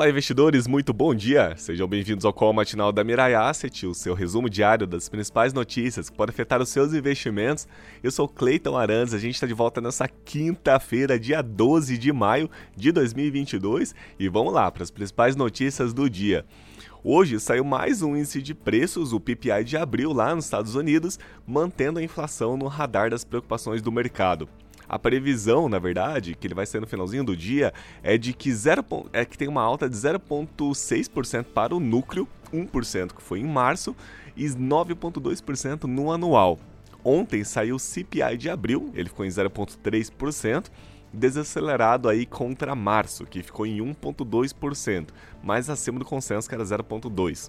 Olá, investidores, muito bom dia! Sejam bem-vindos ao Call Matinal da Mirai Asset, o seu resumo diário das principais notícias que podem afetar os seus investimentos. Eu sou Cleiton Arantes, a gente está de volta nessa quinta-feira, dia 12 de maio de 2022, e vamos lá para as principais notícias do dia. Hoje saiu mais um índice de preços, o PPI de abril, lá nos Estados Unidos, mantendo a inflação no radar das preocupações do mercado. A previsão, na verdade, que ele vai ser no finalzinho do dia, é de que, zero, é que tem uma alta de 0,6% para o núcleo, 1% que foi em março, e 9,2% no anual. Ontem saiu o CPI de abril, ele ficou em 0,3%, desacelerado aí contra março, que ficou em 1,2%, mais acima do consenso que era 0,2%.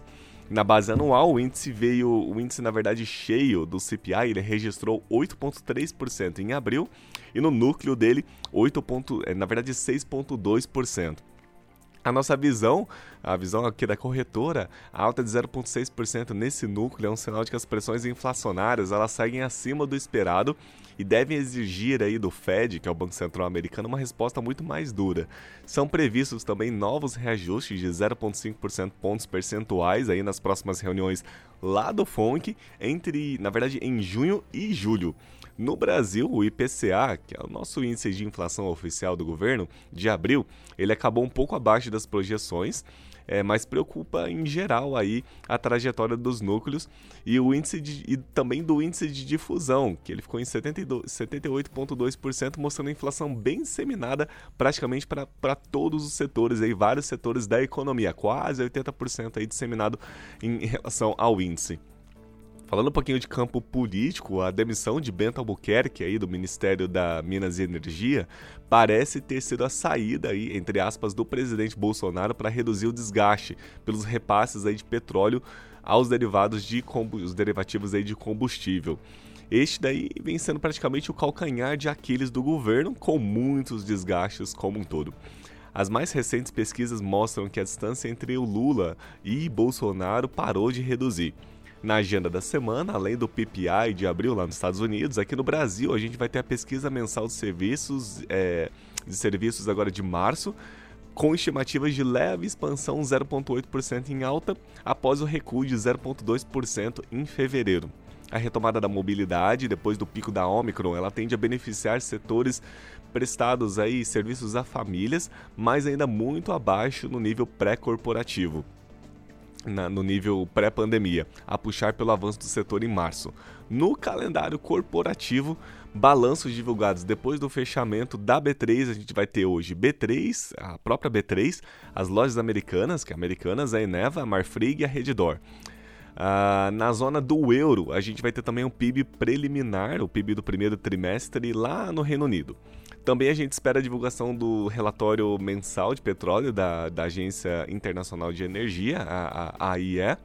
Na base anual, o índice veio, o índice na verdade cheio do CPI, ele registrou 8.3% em abril e no núcleo dele 8. Eh, na verdade 6.2%. A nossa visão, a visão aqui da corretora, a alta de 0,6% nesse núcleo é um sinal de que as pressões inflacionárias elas seguem acima do esperado e devem exigir aí do Fed, que é o Banco Central Americano, uma resposta muito mais dura. São previstos também novos reajustes de 0,5% pontos percentuais aí nas próximas reuniões lá do FONC, entre, na verdade, em junho e julho. No Brasil, o IPCA, que é o nosso índice de inflação oficial do governo, de abril, ele acabou um pouco abaixo das projeções, é, mas preocupa em geral aí a trajetória dos núcleos e o índice de, e também do índice de difusão, que ele ficou em 78,2%, mostrando a inflação bem disseminada praticamente para todos os setores, aí, vários setores da economia, quase 80% aí disseminado em relação ao índice. Falando um pouquinho de campo político, a demissão de Bento Albuquerque aí do Ministério da Minas e Energia parece ter sido a saída aí, entre aspas, do presidente Bolsonaro para reduzir o desgaste pelos repasses aí de petróleo aos derivados de os derivativos aí de combustível. Este daí vem sendo praticamente o calcanhar de Aquiles do governo, com muitos desgastes como um todo. As mais recentes pesquisas mostram que a distância entre o Lula e Bolsonaro parou de reduzir na agenda da semana, além do PPI de abril lá nos Estados Unidos, aqui no Brasil a gente vai ter a pesquisa mensal de serviços, é, de serviços agora de março, com estimativas de leve expansão 0,8% em alta, após o recuo de 0,2% em fevereiro. A retomada da mobilidade depois do pico da Omicron, ela tende a beneficiar setores prestados aí serviços a famílias, mas ainda muito abaixo no nível pré-corporativo na, no nível pré-pandemia, a puxar pelo avanço do setor em março. No calendário corporativo, balanços divulgados depois do fechamento da B3, a gente vai ter hoje B3, a própria B3, as lojas americanas, que é Americanas, a Eneva, a Marfrig e a Redditor. Uh, na zona do euro, a gente vai ter também um PIB preliminar, o PIB do primeiro trimestre lá no Reino Unido. Também a gente espera a divulgação do relatório mensal de petróleo da, da Agência Internacional de Energia, a, a AIE.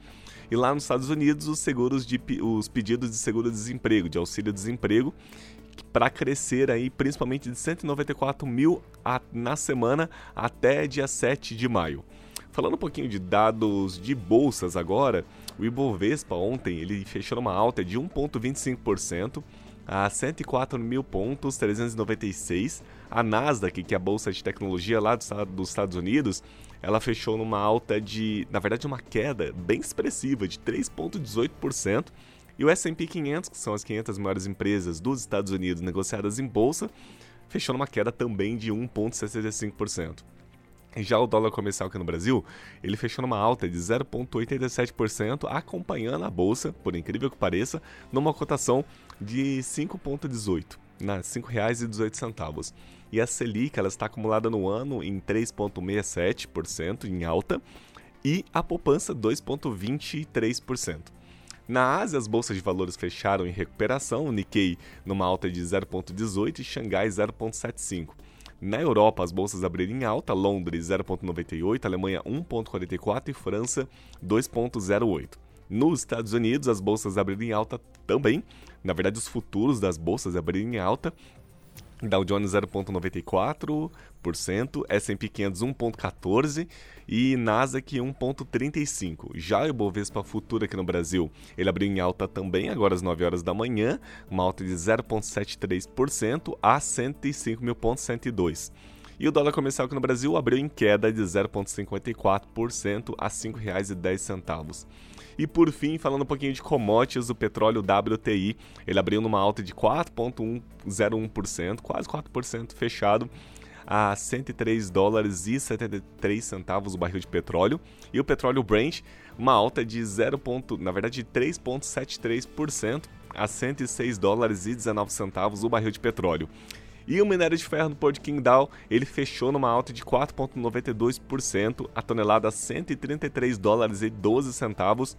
E lá nos Estados Unidos, os seguros de os pedidos de seguro-desemprego, de auxílio-desemprego, para crescer aí principalmente de 194 mil a, na semana até dia 7 de maio. Falando um pouquinho de dados de bolsas agora, o Ibovespa ontem ele fechou uma alta de 1,25% a 104 mil pontos, 396. A Nasdaq, que é a bolsa de tecnologia lá dos Estados Unidos, ela fechou numa alta de, na verdade, uma queda bem expressiva de 3,18%. E o S&P 500, que são as 500 maiores empresas dos Estados Unidos negociadas em bolsa, fechou numa queda também de 1,65%. Já o dólar comercial aqui no Brasil, ele fechou numa alta de 0,87%, acompanhando a bolsa, por incrível que pareça, numa cotação de 5,18, R$ 5,18. E a Selic ela está acumulada no ano em 3,67% em alta e a poupança 2,23%. Na Ásia, as bolsas de valores fecharam em recuperação, o Nikkei numa alta de 0,18 e Xangai 0,75. Na Europa, as bolsas abriram em alta, Londres 0,98, Alemanha 1,44 e França 2,08. Nos Estados Unidos, as bolsas abriram em alta também. Na verdade, os futuros das bolsas abriram em alta. Dow Jones 0,94%, S&P 500 1,14% e Nasdaq 1,35%. Já o Ibovespa Futuro aqui no Brasil, ele abriu em alta também, agora às 9 horas da manhã, uma alta de 0,73% a 105.102. E o dólar comercial aqui no Brasil abriu em queda de 0,54% a R$ 5,10. E por fim, falando um pouquinho de commodities, o petróleo WTI, ele abriu numa alta de 4,01%, quase 4% fechado a 103 dólares e 73 centavos o barril de petróleo. E o petróleo Brent, uma alta de 0. na verdade, 3,73% a 106 dólares e 19 centavos o barril de petróleo. E o minério de ferro no Porto de Qingdao, ele fechou numa alta de 4,92%, a tonelada a 133 dólares e 12 centavos.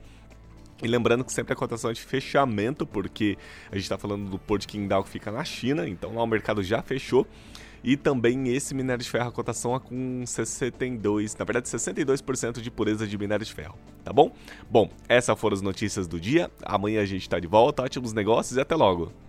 E lembrando que sempre a cotação é de fechamento, porque a gente está falando do Porto de Qingdao que fica na China, então lá o mercado já fechou. E também esse minério de ferro, a cotação é com 62, na verdade 62% de pureza de minério de ferro, tá bom? Bom, essas foram as notícias do dia. Amanhã a gente está de volta, ótimos negócios e até logo!